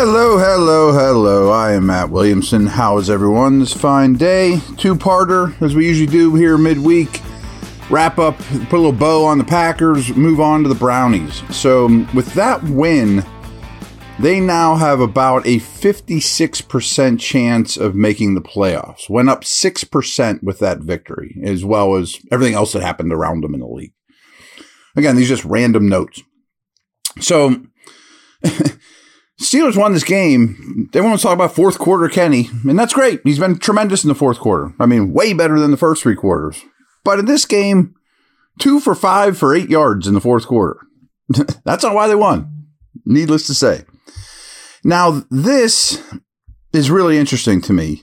Hello, hello, hello. I am Matt Williamson. How is everyone this fine day? Two parter, as we usually do here midweek. Wrap up, put a little bow on the Packers, move on to the Brownies. So, with that win, they now have about a 56% chance of making the playoffs. Went up 6% with that victory, as well as everything else that happened around them in the league. Again, these are just random notes. So, Steelers won this game. They want to talk about fourth quarter Kenny, and that's great. He's been tremendous in the fourth quarter. I mean, way better than the first three quarters. But in this game, two for five for eight yards in the fourth quarter. that's not why they won, needless to say. Now, this is really interesting to me.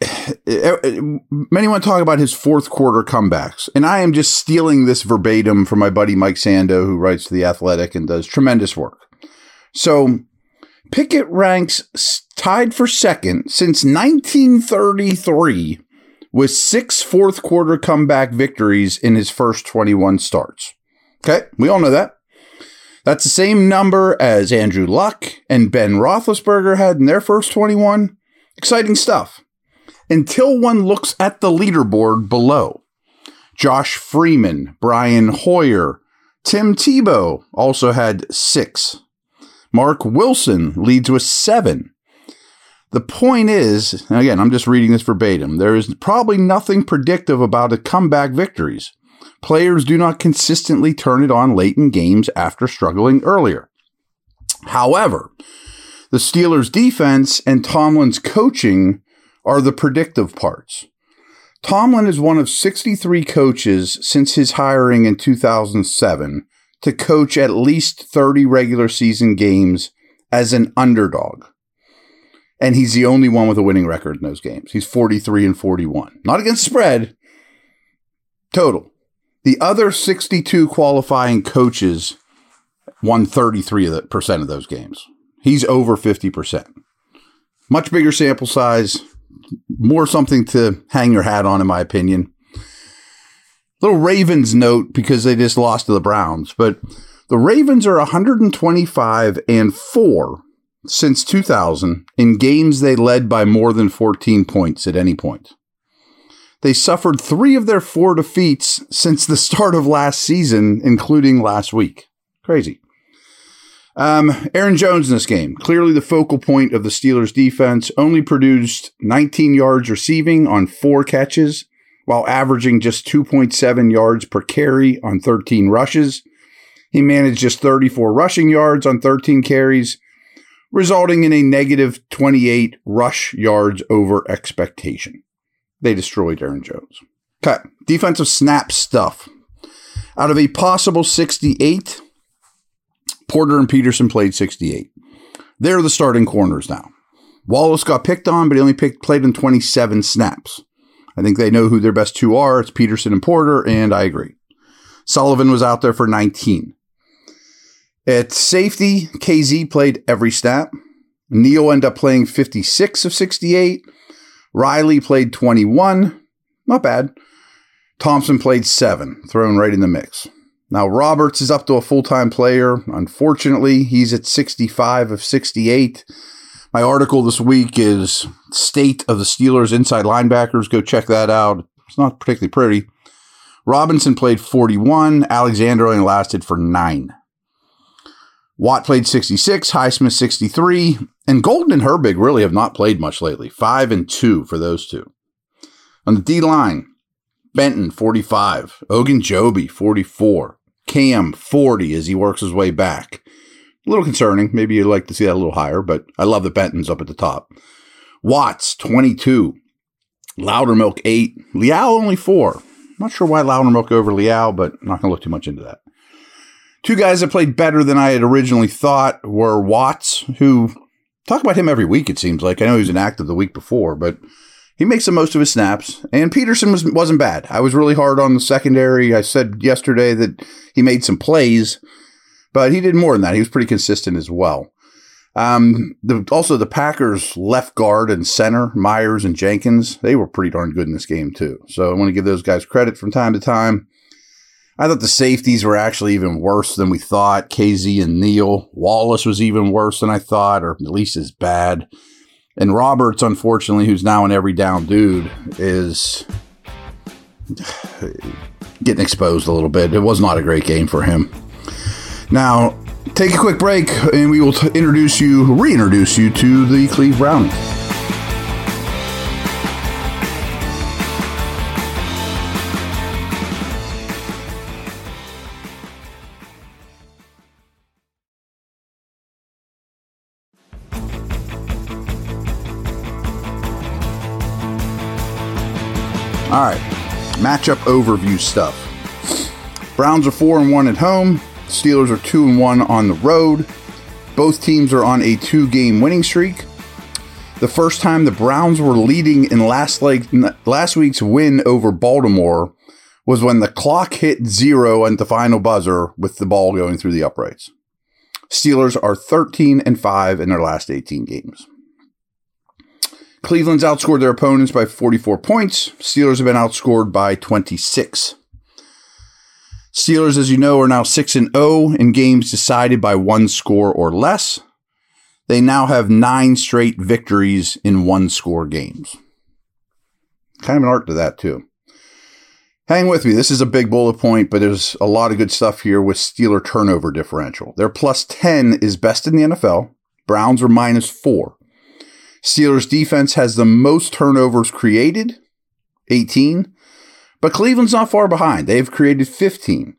Many want to talk about his fourth quarter comebacks, and I am just stealing this verbatim from my buddy Mike Sando, who writes The Athletic and does tremendous work. So Pickett ranks tied for second since 1933 with six fourth quarter comeback victories in his first 21 starts. Okay, we all know that. That's the same number as Andrew Luck and Ben Roethlisberger had in their first 21. Exciting stuff. Until one looks at the leaderboard below. Josh Freeman, Brian Hoyer, Tim Tebow also had six Marc Wilson leads with seven. The point is, again, I'm just reading this verbatim, there is probably nothing predictive about the comeback victories. Players do not consistently turn it on late in games after struggling earlier. However, the Steelers' defense and Tomlin's coaching are the predictive parts. Tomlin is one of 63 coaches since his hiring in 2007 to coach at least 30 regular season games as an underdog. And he's the only one with a winning record in those games. He's 43 and 41. Not against spread, total. The other 62 qualifying coaches won 33% of those games. He's over 50%. Much bigger sample size, more something to hang your hat on, in my opinion little Ravens note because they just lost to the Browns, but the Ravens are 125 and 4 since 2000 in games they led by more than 14 points at any point. They suffered three of their four defeats since the start of last season, including last week. Crazy. Um, Aaron Jones in this game, clearly the focal point of the Steelers' defense, only produced 19 yards receiving on four catches while averaging just 2.7 yards per carry on 13 rushes. He managed just 34 rushing yards on 13 carries, resulting in a negative 28 rush yards over expectation. They destroyed Aaron Jones. Cut. Defensive snap stuff. Out of a possible 68, Porter and Peterson played 68. They're the starting corners now. Wallace got picked on, but he only picked, played in 27 snaps. I think they know who their best two are. It's Peterson and Porter, and I agree. Sullivan was out there for 19. At safety, Kazee played every snap. Neal ended up playing 56 of 68. Riley played 21. Not bad. Thompson played seven, thrown right in the mix. Now, Roberts is up to a full time player. Unfortunately, he's at 65 of 68. My article this week is State of the Steelers Inside Linebackers. Go check that out. It's not particularly pretty. Robinson played 41. Alexander only lasted for nine. Watt played 66, Highsmith 63, and Golden and Herbig really have not played much lately. Five and two for those two. On the D line, Benton 45, Ogunjobi 44, Cam 40 as he works his way back. A little concerning. Maybe you'd like to see that a little higher, but I love the Benton's up at the top. Watts, 22. Loudermilk, 8. Leal, only 4. Not sure why Loudermilk over Leal, but not going to look too much into that. Two guys that played better than I had originally thought were Watts, who talk about him every week, it seems like. I know he was inactive the week before, but he makes the most of his snaps. And Peterson was, wasn't bad. I was really hard on the secondary. I said yesterday that he made some plays but he did more than that. He was pretty consistent as well. Um, the, also, the Packers left guard and center, Myers and Jenkins, they were pretty darn good in this game, too. So I want to give those guys credit from time to time. I thought the safeties were actually even worse than we thought. Kazee and Neal. Wallace was even worse than I thought, or at least as bad. And Roberts, unfortunately, who's now an every down dude, is getting exposed a little bit. It was not a great game for him. Now, take a quick break, and we will t- introduce you, reintroduce you to the Cleve Brownies. All right, matchup overview stuff. Browns are four and one at home. Steelers are two and one on the road. Both teams are on a two-game winning streak. The first time the Browns were leading in last like last week's win over Baltimore was when the clock hit zero at the final buzzer with the ball going through the uprights. Steelers are 13 and 5 in their last 18 games. Cleveland's outscored their opponents by 44 points. Steelers have been outscored by 26. Steelers, as you know, are now 6 and 0 in games decided by one score or less. They now have nine straight victories in one score games. Kind of an art to that, too. Hang with me. This is a big bullet point, but there's a lot of good stuff here with Steeler turnover differential. Their plus 10 is best in the NFL. Browns are minus 4. Steelers defense has the most turnovers created, 18, but Cleveland's not far behind. They've created 15.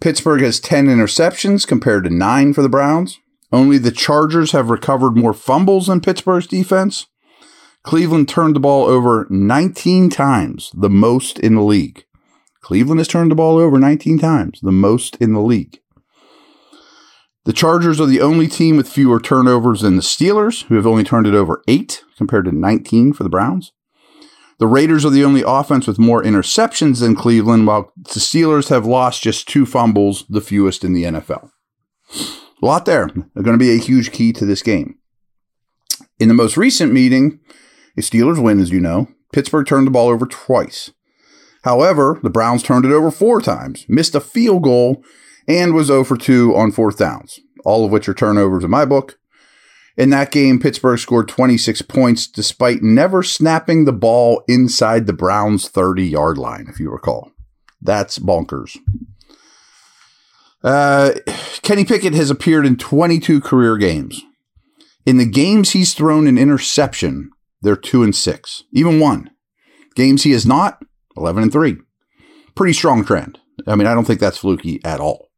Pittsburgh has 10 interceptions compared to 9 for the Browns. Only the Chargers have recovered more fumbles than Pittsburgh's defense. Cleveland turned the ball over 19 times, the most in the league. Cleveland has turned the ball over 19 times, the most in the league. The Chargers are the only team with fewer turnovers than the Steelers, who have only turned it over eight compared to 19 for the Browns. The Raiders are the only offense with more interceptions than Cleveland, while the Steelers have lost just two fumbles, the fewest in the NFL. A lot there. They're going to be a huge key to this game. In the most recent meeting, a Steelers win, as you know, Pittsburgh turned the ball over twice. However, the Browns turned it over four times, missed a field goal, and was 0 for 2 on fourth downs, all of which are turnovers in my book. In that game, Pittsburgh scored 26 points despite never snapping the ball inside the Browns' 30 yard line, if you recall. That's bonkers. Uh, Kenny Pickett has appeared in 22 career games. In the games he's thrown an interception, they're 2 and 6, even one. Games he has not, 11 and 3. Pretty strong trend. I mean, I don't think that's fluky at all.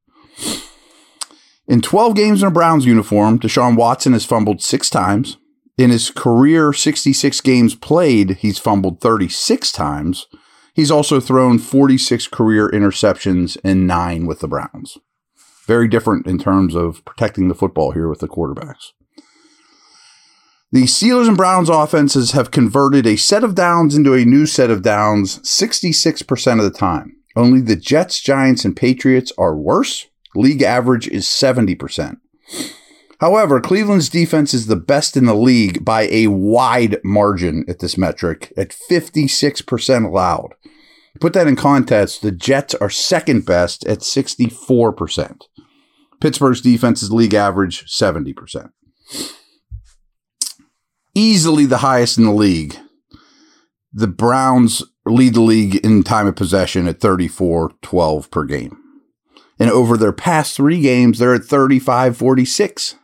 In 12 games in a Browns uniform, Deshaun Watson has fumbled six times. In his career 66 games played, he's fumbled 36 times. He's also thrown 46 career interceptions and nine with the Browns. Very different in terms of protecting the football here with the quarterbacks. The Steelers and Browns offenses have converted a set of downs into a new set of downs 66% of the time. Only the Jets, Giants, and Patriots are worse. League average is 70%. However, Cleveland's defense is the best in the league by a wide margin at this metric, at 56% allowed. Put that in context, the Jets are second best at 64%. Pittsburgh's defense is league average 70%. Easily the highest in the league. The Browns lead the league in time of possession at 34 12 per game. And over their past three games, they're at 35 46.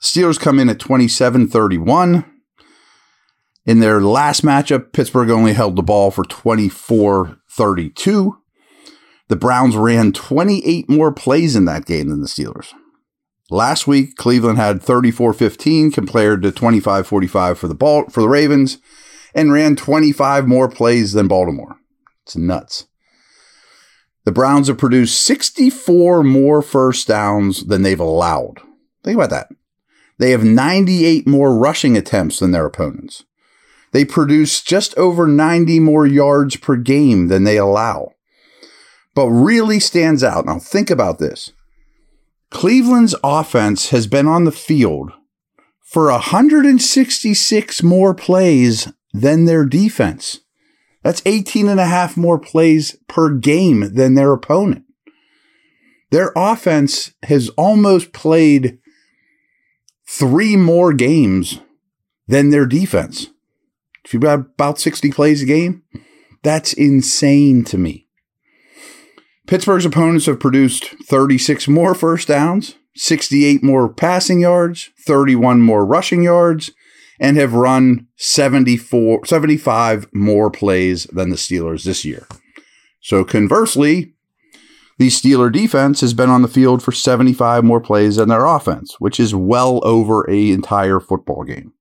Steelers come in at 27 31. In their last matchup, Pittsburgh only held the ball for 24 32. The Browns ran 28 more plays in that game than the Steelers. Last week, Cleveland had 34 15 compared to 25 45 for the, ball, for the Ravens and ran 25 more plays than Baltimore. It's nuts. The Browns have produced 64 more first downs than they've allowed. Think about that. They have 98 more rushing attempts than their opponents. They produce just over 90 more yards per game than they allow. But really stands out. Now, think about this Cleveland's offense has been on the field for 166 more plays than their defense. That's 18 and a half more plays per game than their opponent. Their offense has almost played three more games than their defense. If you've got about 60 plays a game, that's insane to me. Pittsburgh's opponents have produced 36 more first downs, 68 more passing yards, 31 more rushing yards, and have run 74, 75 more plays than the Steelers this year. So conversely, the Steeler defense has been on the field for 75 more plays than their offense, which is well over a entire football game.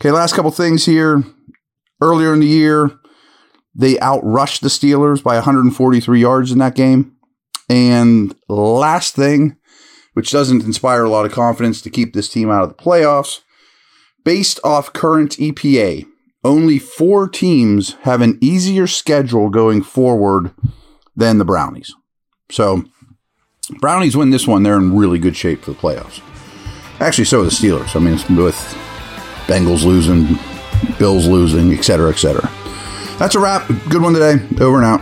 Okay, last couple things here. Earlier in the year, they outrushed the Steelers by 143 yards in that game. And last thing, which doesn't inspire a lot of confidence to keep this team out of the playoffs, based off current EPA, only four teams have an easier schedule going forward than the Brownies. So, Brownies win this one, they're in really good shape for the playoffs. Actually, so are the Steelers. I mean, it's with Bengals losing, Bills losing, et cetera, et cetera. That's a wrap. Good one today. Over and out.